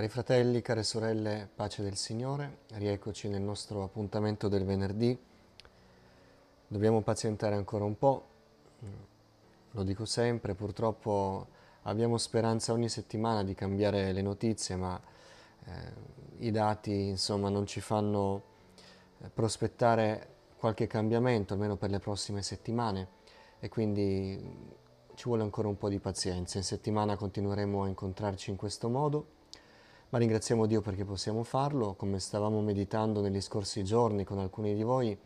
Cari fratelli, care sorelle, pace del Signore, rieccoci nel nostro appuntamento del venerdì. Dobbiamo pazientare ancora un po', lo dico sempre, purtroppo abbiamo speranza ogni settimana di cambiare le notizie, ma eh, i dati insomma non ci fanno eh, prospettare qualche cambiamento, almeno per le prossime settimane, e quindi ci vuole ancora un po' di pazienza. In settimana continueremo a incontrarci in questo modo ma ringraziamo Dio perché possiamo farlo, come stavamo meditando negli scorsi giorni con alcuni di voi,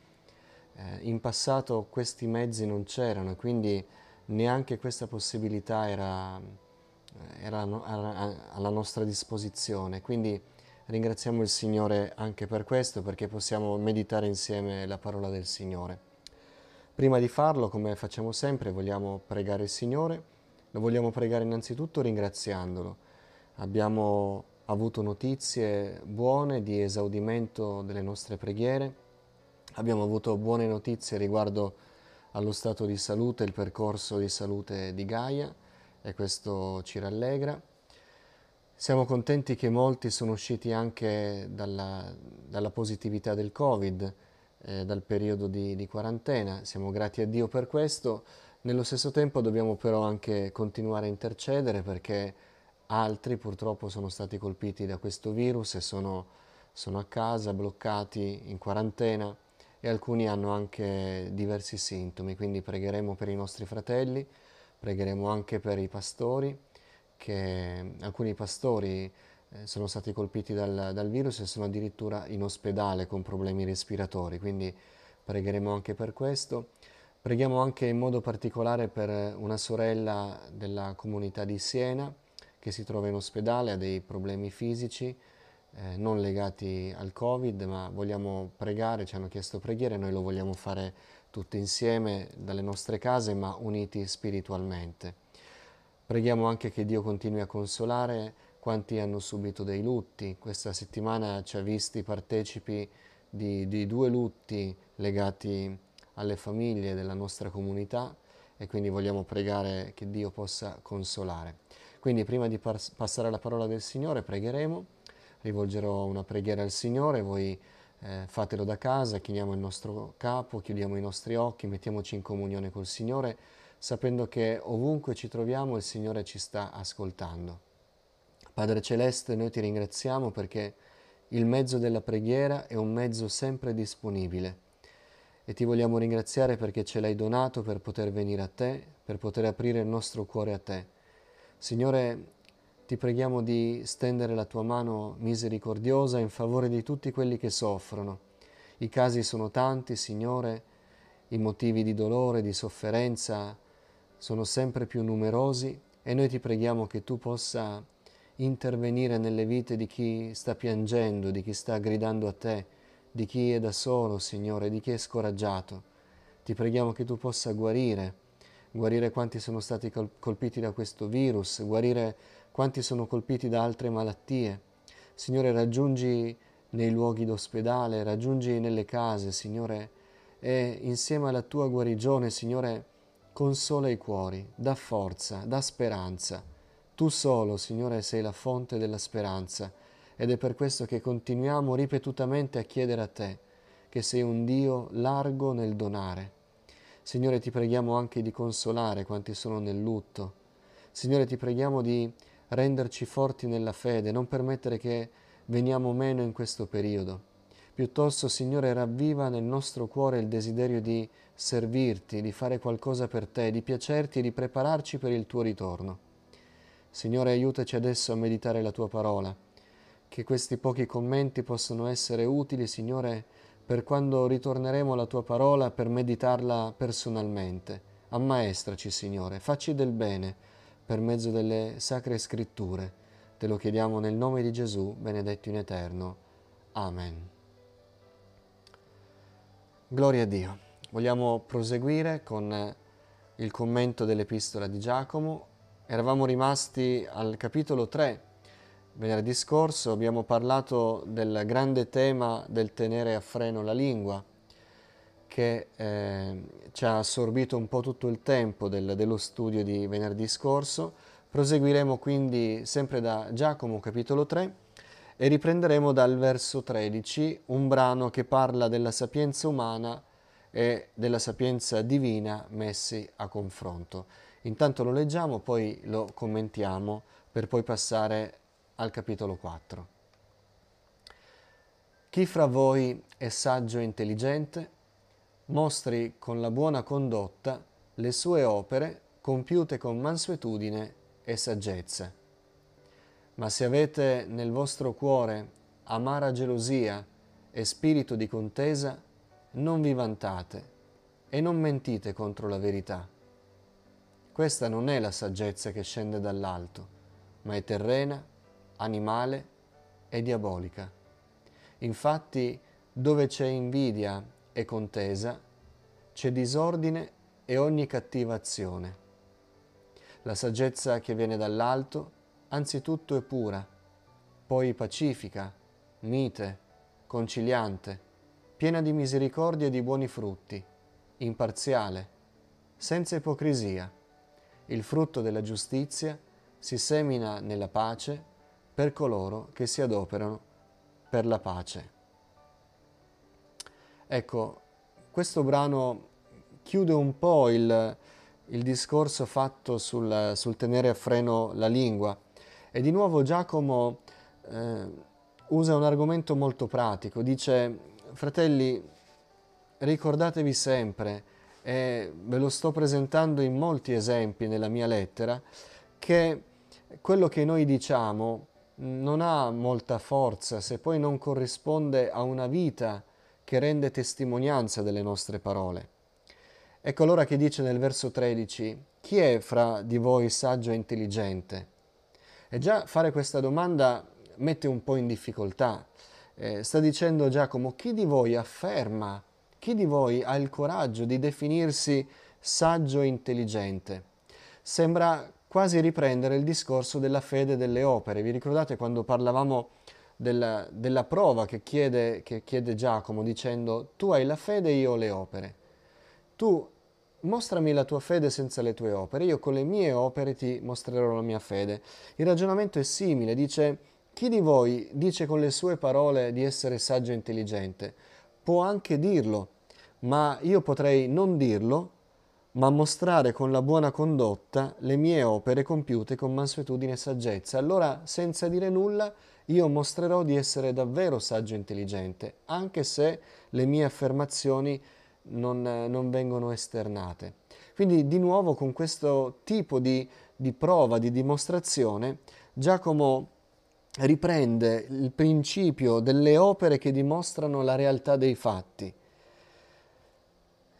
eh, in passato questi mezzi non c'erano e quindi neanche questa possibilità era, era, alla nostra disposizione. Quindi ringraziamo il Signore anche per questo, perché possiamo meditare insieme la parola del Signore. Prima di farlo, come facciamo sempre, vogliamo pregare il Signore. Lo vogliamo pregare innanzitutto ringraziandolo. Abbiamo avuto notizie buone di esaudimento delle nostre preghiere, abbiamo avuto buone notizie riguardo allo stato di salute, il percorso di salute di Gaia e questo ci rallegra. Siamo contenti che molti sono usciti anche dalla, dalla positività del Covid, eh, dal periodo di, di quarantena, siamo grati a Dio per questo. Nello stesso tempo dobbiamo però anche continuare a intercedere perché Altri purtroppo sono stati colpiti da questo virus e sono, sono a casa, bloccati in quarantena e alcuni hanno anche diversi sintomi, quindi pregheremo per i nostri fratelli, pregheremo anche per i pastori, che alcuni pastori eh, sono stati colpiti dal, dal, virus e sono addirittura in ospedale con problemi respiratori, quindi pregheremo anche per questo. Preghiamo anche in modo particolare per una sorella della comunità di Siena, che si trova in ospedale, ha dei problemi fisici eh, non legati al Covid, ma vogliamo pregare, ci hanno chiesto preghiere, noi lo vogliamo fare tutti insieme dalle nostre case, ma uniti spiritualmente. Preghiamo anche che Dio continui a consolare quanti hanno subito dei lutti. Questa settimana ci ha visti partecipi di, di due lutti legati alle famiglie della nostra comunità e quindi vogliamo pregare che Dio possa consolare. Quindi prima di pas passare alla parola del Signore pregheremo, rivolgerò una preghiera al Signore, voi eh, fatelo da casa, chiniamo il nostro capo, chiudiamo i nostri occhi, mettiamoci in comunione col Signore, sapendo che ovunque ci troviamo il Signore ci sta ascoltando. Padre Celeste, noi ti ringraziamo perché il mezzo della preghiera è un mezzo sempre disponibile e ti vogliamo ringraziare perché ce l'hai donato per poter venire a te, per poter aprire il nostro cuore a te. Signore, ti preghiamo di stendere la tua mano misericordiosa in favore di tutti quelli che soffrono. I casi sono tanti, Signore, i motivi di dolore, di sofferenza sono sempre più numerosi e noi ti preghiamo che tu possa intervenire nelle vite di chi sta piangendo, di chi sta gridando a te, di chi è da solo, Signore, di chi è scoraggiato. Ti preghiamo che tu possa guarire guarire quanti sono stati colpiti da questo virus, guarire quanti sono colpiti da altre malattie. Signore, raggiungi nei luoghi d'ospedale, raggiungi nelle case, Signore, e insieme alla tua guarigione, Signore, consola i cuori, dà forza, dà speranza. Tu solo, Signore, sei la fonte della speranza ed è per questo che continuiamo ripetutamente a chiedere a Te, che sei un Dio largo nel donare, Signore ti preghiamo anche di consolare quanti sono nel lutto. Signore ti preghiamo di renderci forti nella fede, non permettere che veniamo meno in questo periodo. Piuttosto, Signore, ravviva nel nostro cuore il desiderio di servirti, di fare qualcosa per te, di piacerti e di prepararci per il tuo ritorno. Signore, aiutaci adesso a meditare la tua parola, che questi pochi commenti possano essere utili, Signore, per quando ritorneremo alla tua parola per meditarla personalmente. Ammaestraci, Signore, facci del bene per mezzo delle sacre scritture. Te lo chiediamo nel nome di Gesù, benedetto in eterno. Amen. Gloria a Dio. Vogliamo proseguire con il commento dell'epistola di Giacomo. Eravamo rimasti al capitolo 3 Venerdì scorso abbiamo parlato del grande tema del tenere a freno la lingua, che eh, ci ha assorbito un po' tutto il tempo del, dello studio di venerdì scorso. Proseguiremo quindi sempre da Giacomo capitolo 3 e riprenderemo dal verso 13 un brano che parla della sapienza umana e della sapienza divina messi a confronto. Intanto lo leggiamo, poi lo commentiamo per poi passare al capitolo 4. Chi fra voi è saggio e intelligente, mostri con la buona condotta le sue opere compiute con mansuetudine e saggezza. Ma se avete nel vostro cuore amara gelosia e spirito di contesa, non vi vantate e non mentite contro la verità. Questa non è la saggezza che scende dall'alto, ma è terrena, animale e diabolica. Infatti, dove c'è invidia e contesa, c'è disordine e ogni cattiva azione. La saggezza che viene dall'alto, anzitutto è pura, poi pacifica, mite, conciliante, piena di misericordia e di buoni frutti, imparziale, senza ipocrisia. Il frutto della giustizia si semina nella pace per coloro che si adoperano per la pace. Ecco, questo brano chiude un po' il, il discorso fatto sul, sul, tenere a freno la lingua e di nuovo Giacomo eh, usa un argomento molto pratico, dice fratelli ricordatevi sempre, e ve lo sto presentando in molti esempi nella mia lettera, che quello che noi diciamo non ha molta forza se poi non corrisponde a una vita che rende testimonianza delle nostre parole. Ecco allora che dice nel verso 13, chi è fra di voi saggio e intelligente? E già fare questa domanda mette un po' in difficoltà. Eh, sta dicendo Giacomo, chi di voi afferma, chi di voi ha il coraggio di definirsi saggio e intelligente? Sembra quasi riprendere il discorso della fede delle opere. Vi ricordate quando parlavamo della, della prova che chiede, che chiede Giacomo dicendo tu hai la fede e io le opere. Tu mostrami la tua fede senza le tue opere, io con le mie opere ti mostrerò la mia fede. Il ragionamento è simile, dice chi di voi dice con le sue parole di essere saggio e intelligente? Può anche dirlo, ma io potrei non dirlo, ma mostrare con la buona condotta le mie opere compiute con mansuetudine e saggezza. Allora, senza dire nulla, io mostrerò di essere davvero saggio e intelligente, anche se le mie affermazioni non, non vengono esternate. Quindi di nuovo con questo tipo di, di prova, di dimostrazione, Giacomo riprende il principio delle opere che dimostrano la realtà dei fatti.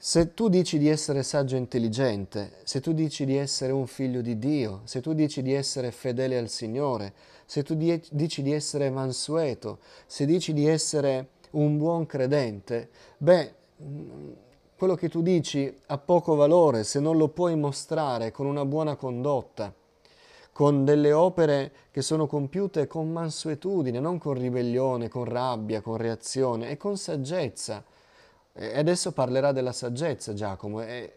Se tu dici di essere saggio e intelligente, se tu dici di essere un figlio di Dio, se tu dici di essere fedele al Signore, se tu dici di essere mansueto, se dici di essere un buon credente, beh, quello che tu dici ha poco valore se non lo puoi mostrare con una buona condotta, con delle opere che sono compiute con mansuetudine, non con ribellione, con rabbia, con reazione e con saggezza. E adesso parlerà della saggezza Giacomo e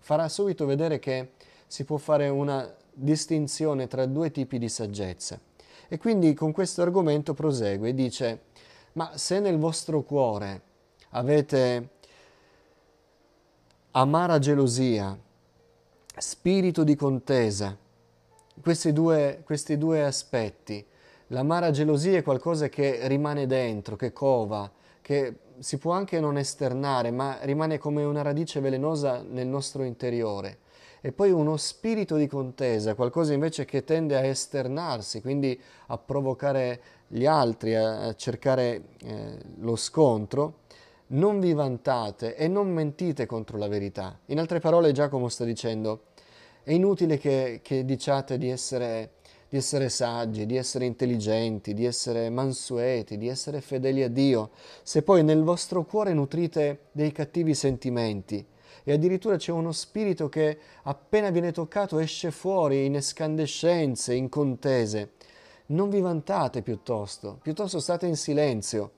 farà subito vedere che si può fare una distinzione tra due tipi di saggezza. E quindi con questo argomento prosegue e dice, ma se nel vostro cuore avete amara gelosia, spirito di contesa, questi due, questi due aspetti, l'amara gelosia è qualcosa che rimane dentro, che cova, che si può anche non esternare, ma rimane come una radice velenosa nel nostro interiore. E poi uno spirito di contesa, qualcosa invece che tende a esternarsi, quindi a provocare gli altri, a, cercare eh, lo scontro, non vi vantate e non mentite contro la verità. In altre parole Giacomo sta dicendo, è inutile che, che diciate di essere, di essere saggi, di essere intelligenti, di essere mansueti, di essere fedeli a Dio, se poi nel vostro cuore nutrite dei cattivi sentimenti e addirittura c'è uno spirito che appena viene toccato esce fuori in escandescenze, in contese. Non vi vantate piuttosto, piuttosto state in silenzio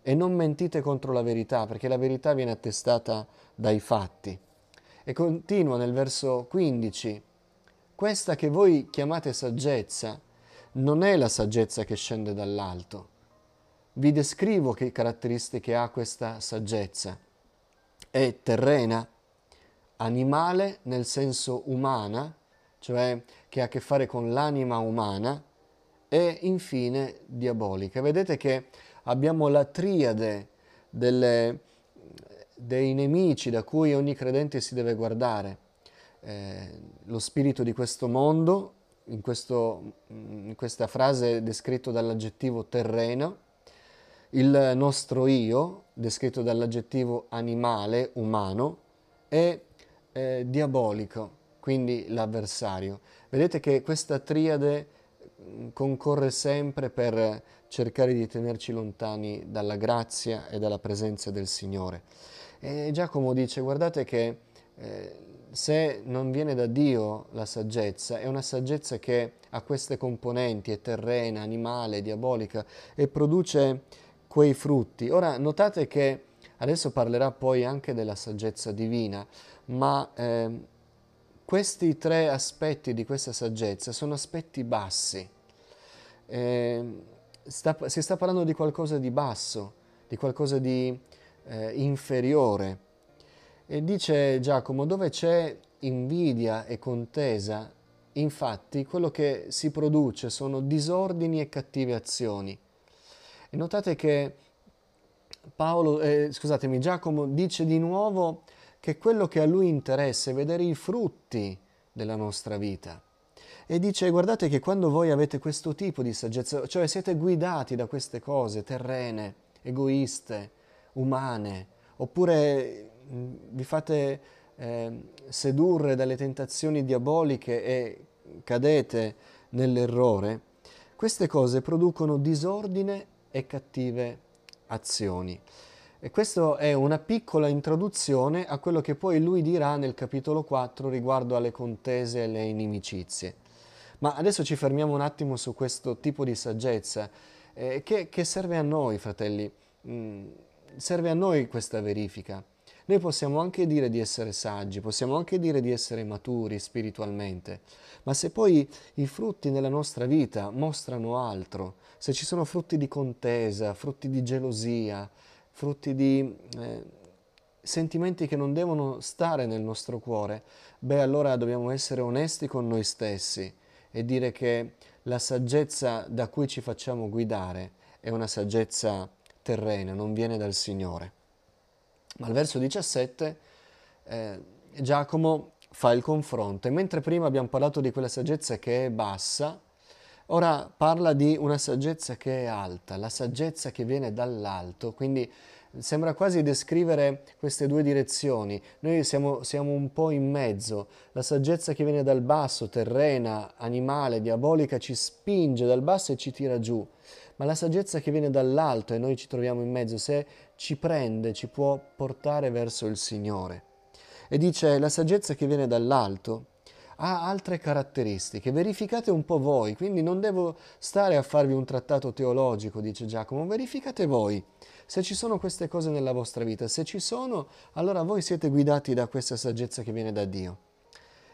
e non mentite contro la verità, perché la verità viene attestata dai fatti. E continua nel verso 15, questa che voi chiamate saggezza non è la saggezza che scende dall'alto. Vi descrivo che caratteristiche ha questa saggezza. È terrena, animale nel senso umana, cioè che ha a che fare con l'anima umana, e infine diabolica. Vedete che abbiamo la triade delle, dei nemici da cui ogni credente si deve guardare. Eh, lo spirito di questo mondo, in, questo, in questa frase descritto dall'aggettivo terreno, il nostro io, descritto dall'aggettivo animale, umano, e eh, diabolico, quindi l'avversario. Vedete che questa triade mm, concorre sempre per cercare di tenerci lontani dalla grazia e dalla presenza del Signore. E Giacomo dice, guardate che eh, se non viene da Dio la saggezza, è una saggezza che ha queste componenti, è terrena, animale, diabolica e produce quei frutti. Ora notate che adesso parlerà poi anche della saggezza divina, ma eh, questi tre aspetti di questa saggezza sono aspetti bassi. Eh, sta, si sta parlando di qualcosa di basso, di qualcosa di eh, inferiore. E dice Giacomo, dove c'è invidia e contesa, infatti quello che si produce sono disordini e cattive azioni. E notate che Paolo, eh, scusatemi, Giacomo dice di nuovo che quello che a lui interessa è vedere i frutti della nostra vita. E dice, guardate che quando voi avete questo tipo di saggezza, cioè siete guidati da queste cose terrene, egoiste, umane, oppure vi fate eh, sedurre dalle tentazioni diaboliche e cadete nell'errore, queste cose producono disordine e cattive azioni. E questa è una piccola introduzione a quello che poi lui dirà nel capitolo 4 riguardo alle contese e alle inimicizie. Ma adesso ci fermiamo un attimo su questo tipo di saggezza eh, che, che, serve a noi, fratelli. Mm, serve a noi questa verifica. Noi possiamo anche dire di essere saggi, possiamo anche dire di essere maturi spiritualmente, ma se poi i frutti nella nostra vita mostrano altro, se ci sono frutti di contesa, frutti di gelosia, frutti di eh, sentimenti che non devono stare nel nostro cuore, beh allora dobbiamo essere onesti con noi stessi e dire che la saggezza da cui ci facciamo guidare è una saggezza terrena, non viene dal Signore. Ma al verso 17 eh, Giacomo fa il confronto e mentre prima abbiamo parlato di quella saggezza che è bassa, ora parla di una saggezza che è alta, la saggezza che viene dall'alto, quindi sembra quasi descrivere queste due direzioni. Noi siamo, siamo, un po' in mezzo. La saggezza che viene dal basso, terrena, animale, diabolica, ci spinge dal basso e ci tira giù ma la saggezza che viene dall'alto e noi ci troviamo in mezzo, se ci prende, ci può portare verso il Signore. E dice, la saggezza che viene dall'alto ha altre caratteristiche, verificate un po' voi, quindi non devo stare a farvi un trattato teologico, dice Giacomo, verificate voi se ci sono queste cose nella vostra vita, se ci sono, allora voi siete guidati da questa saggezza che viene da Dio.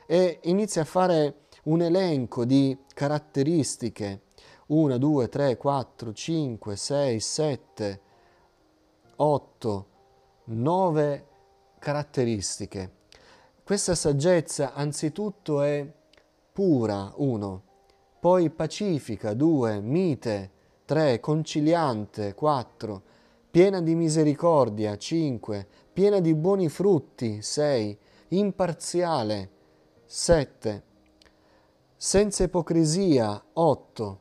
E inizia a fare un elenco di caratteristiche 1, 2, 3, 4, 5, 6, 7, 8, 9 caratteristiche. Questa saggezza anzitutto è pura, 1, poi pacifica, 2, mite, 3, conciliante, 4, piena di misericordia, 5, piena di buoni frutti, 6, imparziale, 7, senza ipocrisia, 8,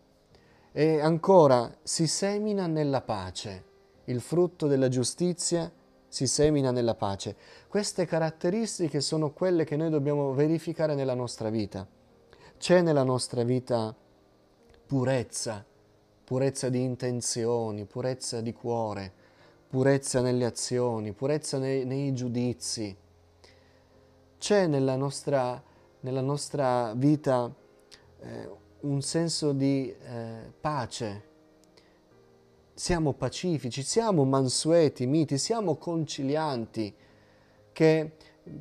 e ancora, si semina nella pace. Il frutto della giustizia si semina nella pace. Queste caratteristiche sono quelle che noi dobbiamo verificare nella nostra vita. C'è nella nostra vita purezza, purezza di intenzioni, purezza di cuore, purezza nelle azioni, purezza nei, nei giudizi. C'è nella nostra, nella nostra vita eh, un senso di eh, pace. Siamo pacifici, siamo mansueti, miti, siamo concilianti, che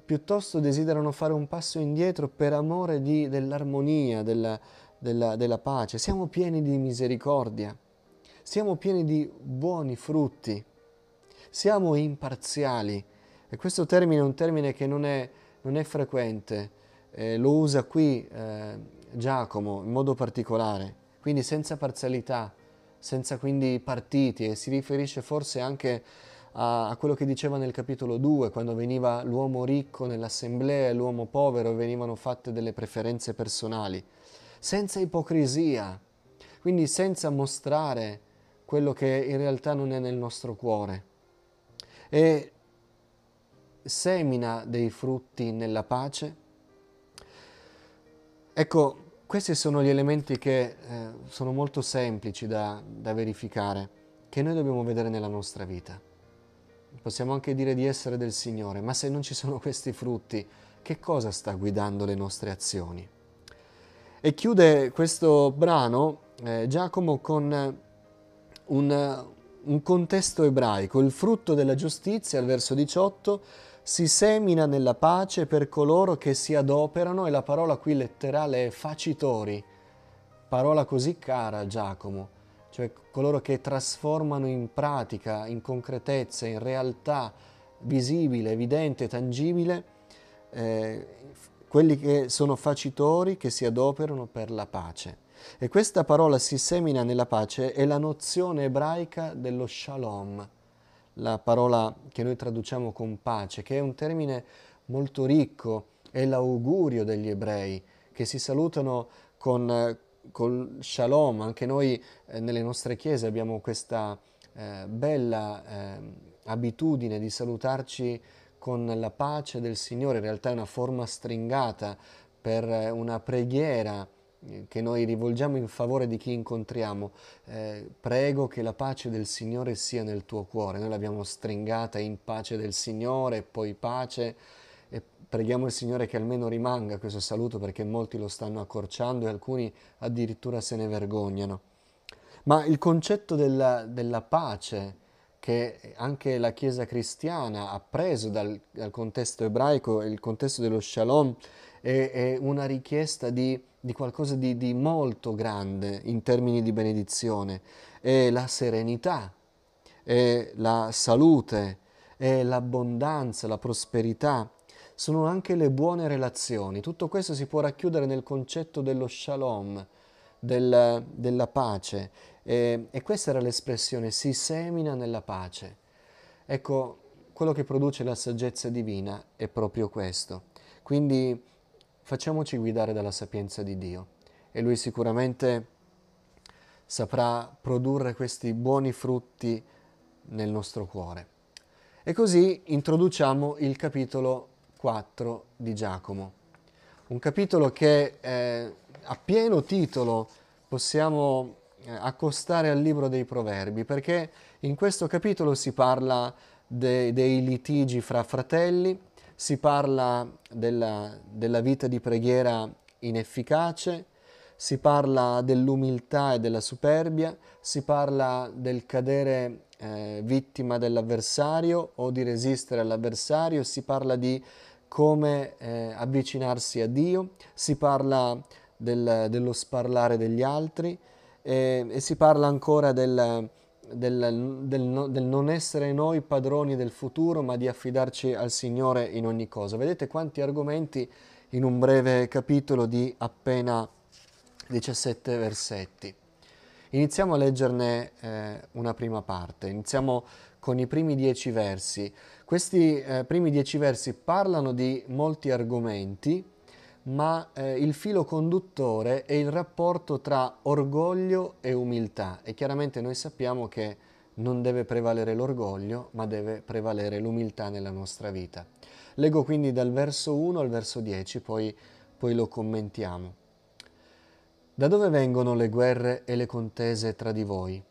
piuttosto desiderano fare un passo indietro per amore di, dell'armonia, della, della, della pace. Siamo pieni di misericordia, siamo pieni di buoni frutti, siamo imparziali. E questo termine è un termine che non è, non è frequente, eh, lo usa qui eh, Giacomo in modo particolare, quindi senza parzialità, senza quindi partiti e si riferisce forse anche a, a quello che diceva nel capitolo 2, quando veniva l'uomo ricco nell'assemblea e l'uomo povero venivano fatte delle preferenze personali, senza ipocrisia, quindi senza mostrare quello che in realtà non è nel nostro cuore. E semina dei frutti nella pace. Ecco, questi sono gli elementi che eh, sono molto semplici da, da verificare, che noi dobbiamo vedere nella nostra vita. Possiamo anche dire di essere del Signore, ma se non ci sono questi frutti, che cosa sta guidando le nostre azioni? E chiude questo brano eh, Giacomo con un, un contesto ebraico, il frutto della giustizia, al verso 18, si semina nella pace per coloro che si adoperano, e la parola qui letterale è facitori, parola così cara a Giacomo, cioè coloro che trasformano in pratica, in concretezza, in realtà visibile, evidente, tangibile, eh, quelli che sono facitori, che si adoperano per la pace. E questa parola si semina nella pace è la nozione ebraica dello shalom, la parola che noi traduciamo con pace, che è un termine molto ricco, è l'augurio degli ebrei, che si salutano con, con shalom. Anche noi eh, nelle nostre chiese abbiamo questa eh, bella eh, abitudine di salutarci con la pace del Signore, in realtà è una forma stringata per una preghiera che noi rivolgiamo in favore di chi incontriamo, eh, prego che la pace del Signore sia nel tuo cuore. Noi l'abbiamo stringata in pace del Signore, poi pace, e preghiamo il Signore che almeno rimanga questo saluto perché molti lo stanno accorciando e alcuni addirittura se ne vergognano. Ma il concetto della, della pace che anche la Chiesa cristiana ha preso dal, dal contesto ebraico, il contesto dello shalom, è, è una richiesta di di qualcosa di, di molto grande in termini di benedizione, è la serenità, è la salute, è l'abbondanza, la prosperità, sono anche le buone relazioni. Tutto questo si può racchiudere nel concetto dello shalom, del, della pace. E, e questa era l'espressione, si semina nella pace. Ecco, quello che produce la saggezza divina è proprio questo. Quindi facciamoci guidare dalla sapienza di Dio e Lui sicuramente saprà produrre questi buoni frutti nel nostro cuore. E così introduciamo il capitolo 4 di Giacomo, un capitolo che eh, a pieno titolo possiamo eh, accostare al libro dei proverbi, perché in questo capitolo si parla de, dei litigi fra fratelli, si parla della, della vita di preghiera inefficace, si parla dell'umiltà e della superbia, si parla del cadere eh, vittima dell'avversario o di resistere all'avversario, si parla di come eh, avvicinarsi a Dio, si parla del, dello sparlare degli altri eh, e si parla ancora del, del, del, del, non essere noi padroni del futuro, ma di affidarci al Signore in ogni cosa. Vedete quanti argomenti in un breve capitolo di appena 17 versetti. Iniziamo a leggerne eh, una prima parte, iniziamo con i primi dieci versi. Questi eh, primi dieci versi parlano di molti argomenti, ma eh, il filo conduttore è il rapporto tra orgoglio e umiltà e chiaramente noi sappiamo che non deve prevalere l'orgoglio, ma deve prevalere l'umiltà nella nostra vita. Leggo quindi dal verso 1 al verso 10, poi, poi lo commentiamo. Da dove vengono le guerre e le contese tra di voi?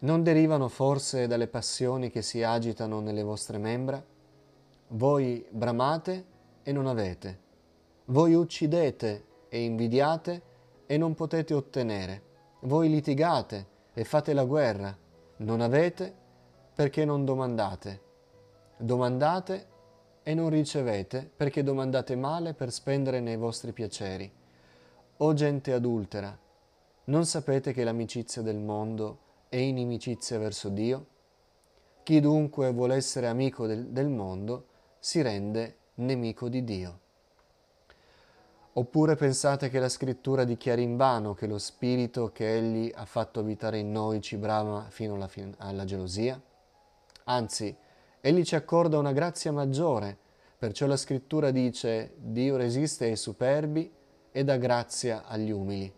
Non derivano forse dalle passioni che si agitano nelle vostre membra? Voi bramate e non avete voi uccidete e invidiate e non potete ottenere. Voi litigate e fate la guerra. Non avete perché non domandate. Domandate e non ricevete perché domandate male per spendere nei vostri piaceri. O gente adultera, non sapete che l'amicizia del mondo è inimicizia verso Dio? Chi dunque vuole essere amico del, del mondo si rende nemico di Dio. Oppure pensate che la scrittura dichiari in vano che lo spirito che Egli ha fatto abitare in noi ci brama fino alla, alla gelosia? Anzi, Egli ci accorda una grazia maggiore, perciò la scrittura dice Dio resiste ai superbi e dà grazia agli umili.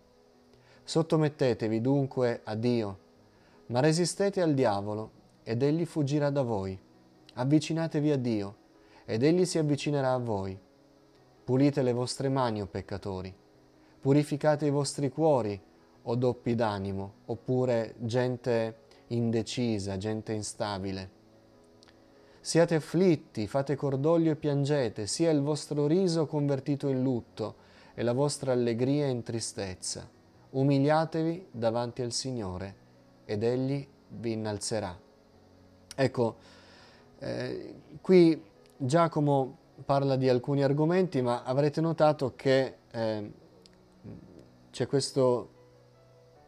Sottomettetevi dunque a Dio, ma resistete al diavolo ed egli fuggirà da voi. Avvicinatevi a Dio ed egli si avvicinerà a voi. Pulite le vostre mani, o peccatori. Purificate i vostri cuori, o doppi d'animo, oppure gente indecisa, gente instabile. Siate afflitti, fate cordoglio e piangete, sia il vostro riso convertito in lutto e la vostra allegria in tristezza. Umiliatevi davanti al Signore ed Egli vi innalzerà. Ecco, eh, qui Giacomo parla di alcuni argomenti, ma avrete notato che eh, c'è questo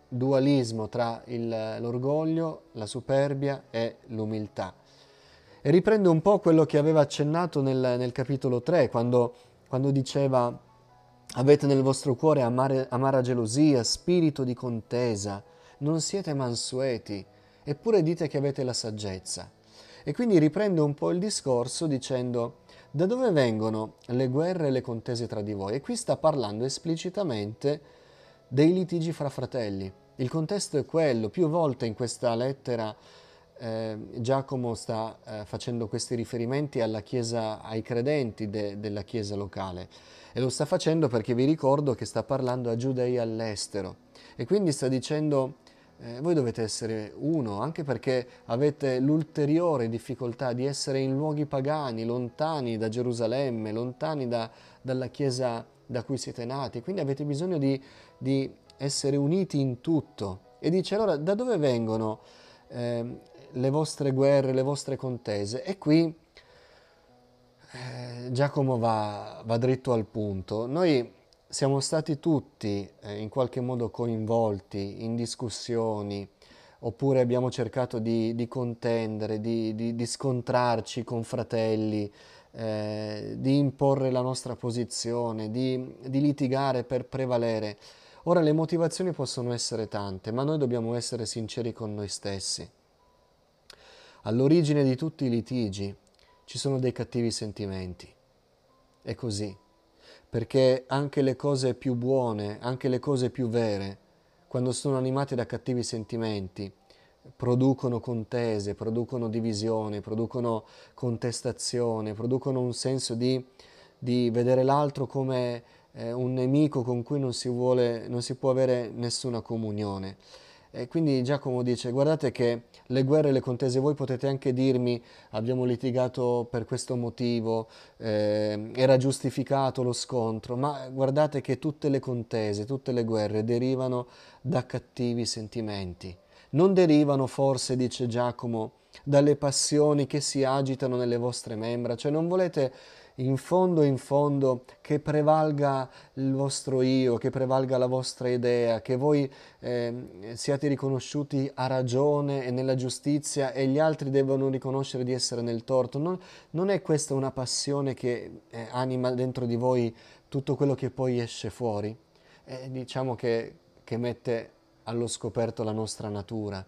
dualismo tra il, l'orgoglio, la superbia e l'umiltà. E riprende un po' quello che aveva accennato nel, nel capitolo 3, quando, quando, diceva avete nel vostro cuore amare, amara gelosia, spirito di contesa, non siete mansueti, eppure dite che avete la saggezza. E quindi riprende un po' il discorso dicendo da dove vengono le guerre e le contese tra di voi? E qui sta parlando esplicitamente dei litigi fra fratelli. Il contesto è quello, più volte in questa lettera eh, Giacomo sta eh, facendo questi riferimenti chiesa, ai credenti de, della chiesa locale e lo sta facendo perché vi ricordo che sta parlando a giudei all'estero e quindi sta dicendo eh, voi dovete essere uno, anche perché avete l'ulteriore difficoltà di essere in luoghi pagani, lontani da Gerusalemme, lontani da, dalla Chiesa da cui siete nati, quindi avete bisogno di, di essere uniti in tutto. E dice allora da dove vengono eh, le vostre guerre, le vostre contese? E qui eh, Giacomo va, va dritto al punto. Noi siamo stati tutti eh, in qualche modo coinvolti in discussioni oppure abbiamo cercato di, di contendere, di, di, di, scontrarci con fratelli, eh, di imporre la nostra posizione, di, litigare per prevalere. Ora le motivazioni possono essere tante, ma noi dobbiamo essere sinceri con noi stessi. All'origine di tutti i litigi ci sono dei cattivi sentimenti. È così perché anche le cose più buone, anche le cose più vere, quando sono animate da cattivi sentimenti, producono contese, producono divisione, producono contestazione, producono un senso di, di vedere l'altro come eh, un nemico con cui non si, vuole, non si può avere nessuna comunione. E quindi Giacomo dice, guardate che le guerre le contese, voi potete anche dirmi, abbiamo litigato per questo motivo, eh, era giustificato lo scontro, ma guardate che tutte le contese, tutte le guerre derivano da cattivi sentimenti. Non derivano forse, dice Giacomo, dalle passioni che si agitano nelle vostre membra, cioè non volete in fondo in fondo che prevalga il vostro io, che prevalga la vostra idea, che voi eh, siate riconosciuti a ragione e nella giustizia e gli altri devono riconoscere di essere nel torto. Non, non è questa una passione che eh, anima dentro di voi tutto quello che poi esce fuori? Eh, diciamo che, che mette allo scoperto la nostra natura.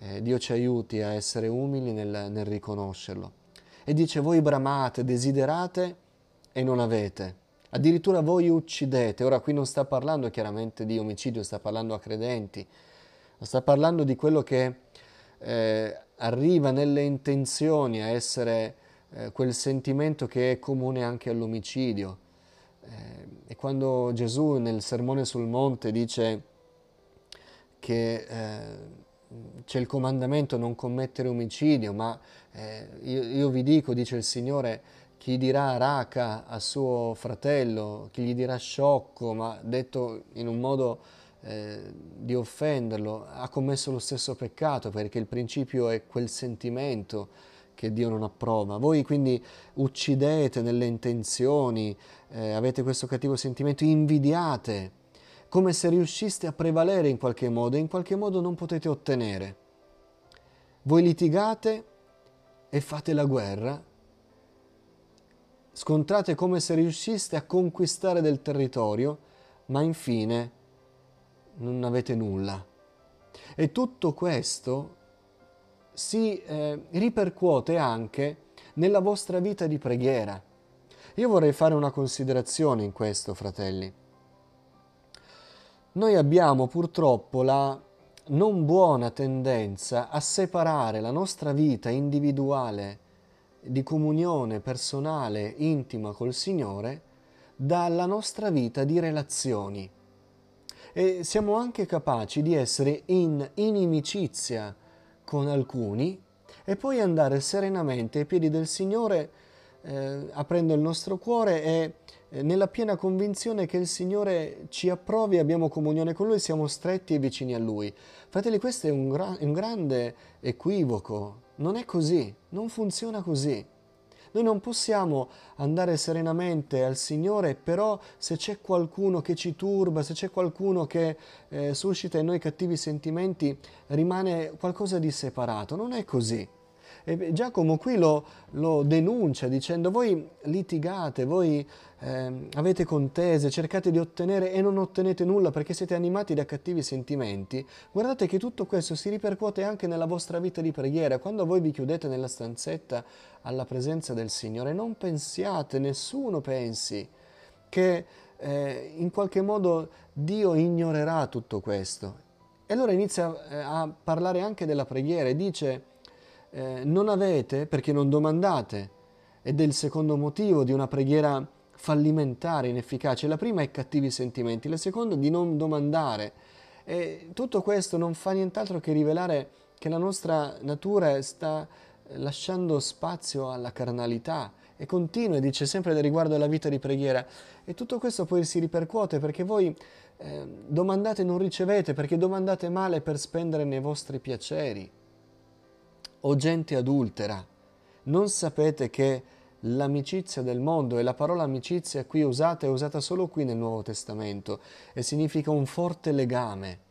Eh, Dio ci aiuti a essere umili nel, nel riconoscerlo e dice voi bramate, desiderate e non avete. Addirittura voi uccidete. Ora qui non sta parlando chiaramente di omicidio, sta parlando a credenti, sta parlando di quello che eh, arriva nelle intenzioni a essere eh, quel sentimento che è comune anche all'omicidio. Eh, e quando Gesù nel Sermone sul Monte dice che eh, c'è il comandamento non commettere omicidio, ma eh, io, io, vi dico, dice il Signore, chi dirà raca a suo fratello, chi gli dirà sciocco, ma detto in un modo eh, di offenderlo, ha commesso lo stesso peccato, perché il principio è quel sentimento che Dio non approva. Voi quindi uccidete nelle intenzioni, eh, avete questo cattivo sentimento, invidiate, come se riusciste a prevalere in qualche modo e in qualche modo non potete ottenere. Voi litigate e fate la guerra, scontrate come se riusciste a conquistare del territorio, ma infine non avete nulla. E tutto questo si eh, ripercuote anche nella vostra vita di preghiera. Io vorrei fare una considerazione in questo, fratelli. Noi abbiamo purtroppo la non buona tendenza a separare la nostra vita individuale di comunione personale, intima col Signore, dalla nostra vita di relazioni. E siamo anche capaci di essere in inimicizia con alcuni e poi andare serenamente ai piedi del Signore eh, aprendo il nostro cuore e nella piena convinzione che il Signore ci approvi, abbiamo comunione con Lui, siamo stretti e vicini a Lui. Fratelli, questo è un, gra- un grande equivoco, non è così, non funziona così. Noi non possiamo andare serenamente al Signore, però se c'è qualcuno che ci turba, se c'è qualcuno che eh, suscita in noi cattivi sentimenti, rimane qualcosa di separato. Non è così. E Giacomo qui lo, lo denuncia dicendo voi litigate, voi eh, avete contese, cercate di ottenere e non ottenete nulla perché siete animati da cattivi sentimenti. Guardate che tutto questo si ripercuote anche nella vostra vita di preghiera. Quando voi vi chiudete nella stanzetta alla presenza del Signore, non pensiate, nessuno pensi che eh, in qualche modo Dio ignorerà tutto questo. E allora inizia eh, a parlare anche della preghiera e dice eh, non avete perché non domandate. Ed è il secondo motivo di una preghiera fallimentare, inefficace. La prima è cattivi sentimenti, la seconda di non domandare. E tutto questo non fa nient'altro che rivelare che la nostra natura sta lasciando spazio alla carnalità e continua dice sempre riguardo alla vita di preghiera. E tutto questo poi si ripercuote perché voi eh, domandate e non ricevete, perché domandate male per spendere nei vostri piaceri o gente adultera, non sapete che l'amicizia del mondo e la parola amicizia qui usata è usata solo qui nel Nuovo Testamento e significa un forte legame.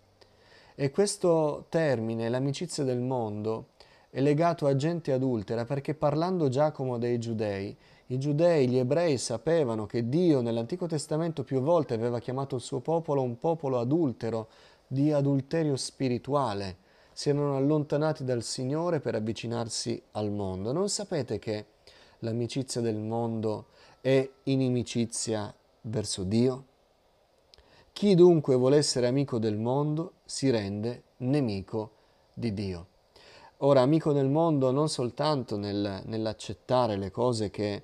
E questo termine, l'amicizia del mondo, è legato a gente adultera perché parlando Giacomo dei giudei, i giudei, gli ebrei sapevano che Dio nell'Antico Testamento più volte aveva chiamato il suo popolo un popolo adultero, di adulterio spirituale si erano allontanati dal Signore per avvicinarsi al mondo. Non sapete che l'amicizia del mondo è inimicizia verso Dio? Chi dunque vuole essere amico del mondo si rende nemico di Dio. Ora, amico del mondo non soltanto nel, nell'accettare le cose che,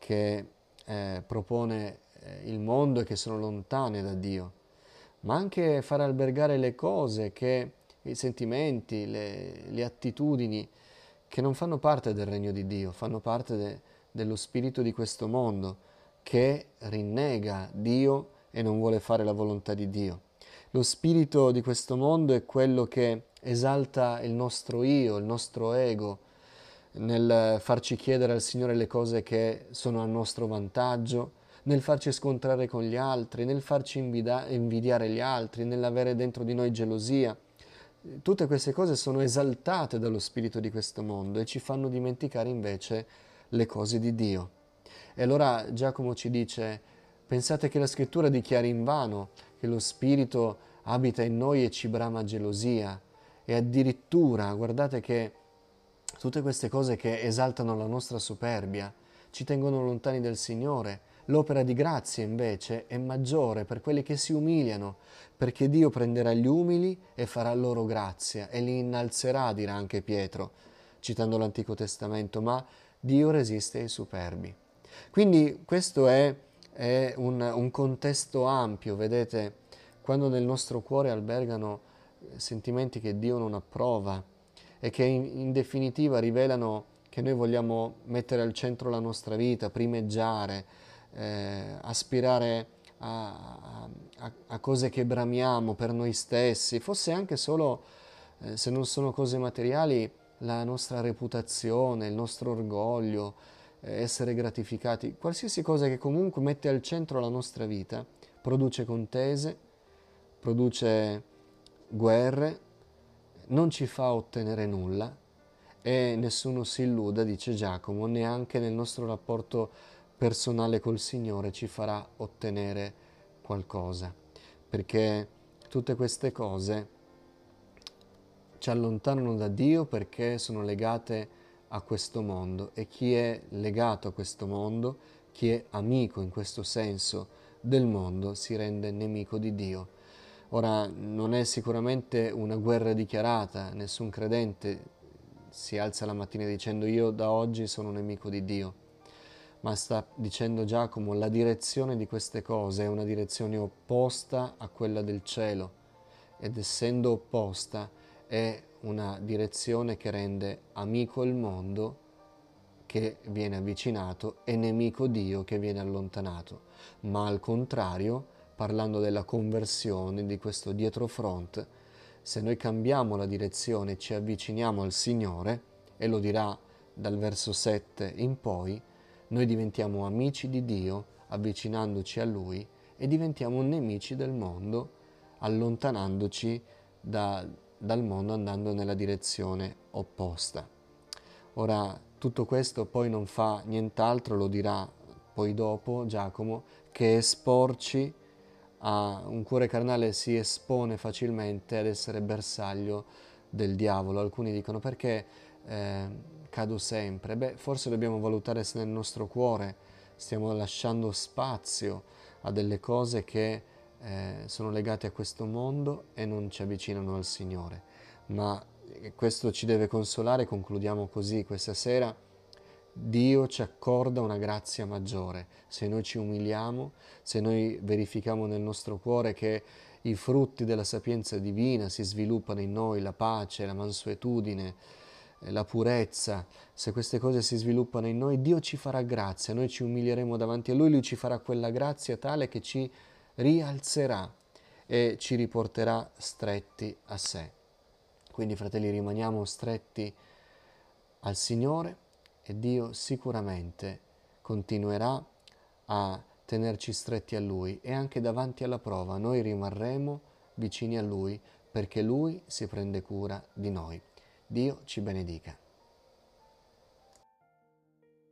che eh, propone eh, il mondo e che sono lontane da Dio, ma anche far albergare le cose che i sentimenti, le, le, attitudini che non fanno parte del regno di Dio, fanno parte de, dello spirito di questo mondo che rinnega Dio e non vuole fare la volontà di Dio. Lo spirito di questo mondo è quello che esalta il nostro io, il nostro ego, nel farci chiedere al Signore le cose che sono a nostro vantaggio, nel farci scontrare con gli altri, nel farci invidiare gli altri, nell'avere dentro di noi gelosia tutte queste cose sono esaltate dallo spirito di questo mondo e ci fanno dimenticare invece le cose di Dio. E allora Giacomo ci dice, pensate che la scrittura dichiari in vano che lo spirito abita in noi e ci brama gelosia e addirittura guardate che tutte queste cose che esaltano la nostra superbia ci tengono lontani dal Signore L'opera di grazia invece è maggiore per quelli che si umiliano, perché Dio prenderà gli umili e farà loro grazia e li innalzerà, dirà anche Pietro, citando l'Antico Testamento, ma Dio resiste ai superbi. Quindi questo è, è un, un contesto ampio, vedete, quando nel nostro cuore albergano sentimenti che Dio non approva e che in, in definitiva rivelano che noi vogliamo mettere al centro la nostra vita, primeggiare, eh, aspirare a, a, a, cose che bramiamo per noi stessi, fosse anche solo, eh, se non sono cose materiali, la nostra reputazione, il nostro orgoglio, eh, essere gratificati, qualsiasi cosa che comunque mette al centro la nostra vita, produce contese, produce guerre, non ci fa ottenere nulla e nessuno si illuda, dice Giacomo, neanche nel nostro rapporto personale col Signore ci farà ottenere qualcosa, perché tutte queste cose ci allontanano da Dio perché sono legate a questo mondo e chi è legato a questo mondo, chi è amico in questo senso del mondo, si rende nemico di Dio. Ora non è sicuramente una guerra dichiarata, nessun credente si alza la mattina dicendo io da oggi sono nemico di Dio, ma sta dicendo Giacomo la direzione di queste cose è una direzione opposta a quella del cielo ed essendo opposta è una direzione che rende amico il mondo che viene avvicinato e nemico Dio che viene allontanato. Ma al contrario, parlando della conversione, di questo dietro front, se noi cambiamo la direzione ci avviciniamo al Signore, e lo dirà dal verso 7 in poi, noi diventiamo amici di Dio avvicinandoci a Lui e diventiamo nemici del mondo allontanandoci da, dal mondo andando nella direzione opposta. Ora, tutto questo poi non fa nient'altro, lo dirà poi dopo Giacomo, che esporci a un cuore carnale si espone facilmente ad essere bersaglio del diavolo. Alcuni dicono perché eh, cado sempre? Beh, forse dobbiamo valutare se nel nostro cuore stiamo lasciando spazio a delle cose che eh, sono legate a questo mondo e non ci avvicinano al Signore. Ma eh, questo ci deve consolare, concludiamo così questa sera. Dio ci accorda una grazia maggiore se noi ci umiliamo, se noi verifichiamo nel nostro cuore che i frutti della sapienza divina si sviluppano in noi, la pace, la mansuetudine, la purezza, se queste cose si sviluppano in noi, Dio ci farà grazia, noi ci umilieremo davanti a Lui, Lui ci farà quella grazia tale che ci rialzerà e ci riporterà stretti a sé. Quindi fratelli rimaniamo stretti al Signore e Dio sicuramente continuerà a tenerci stretti a Lui e anche davanti alla prova noi rimarremo vicini a Lui perché Lui si prende cura di noi. Dio ci benedica.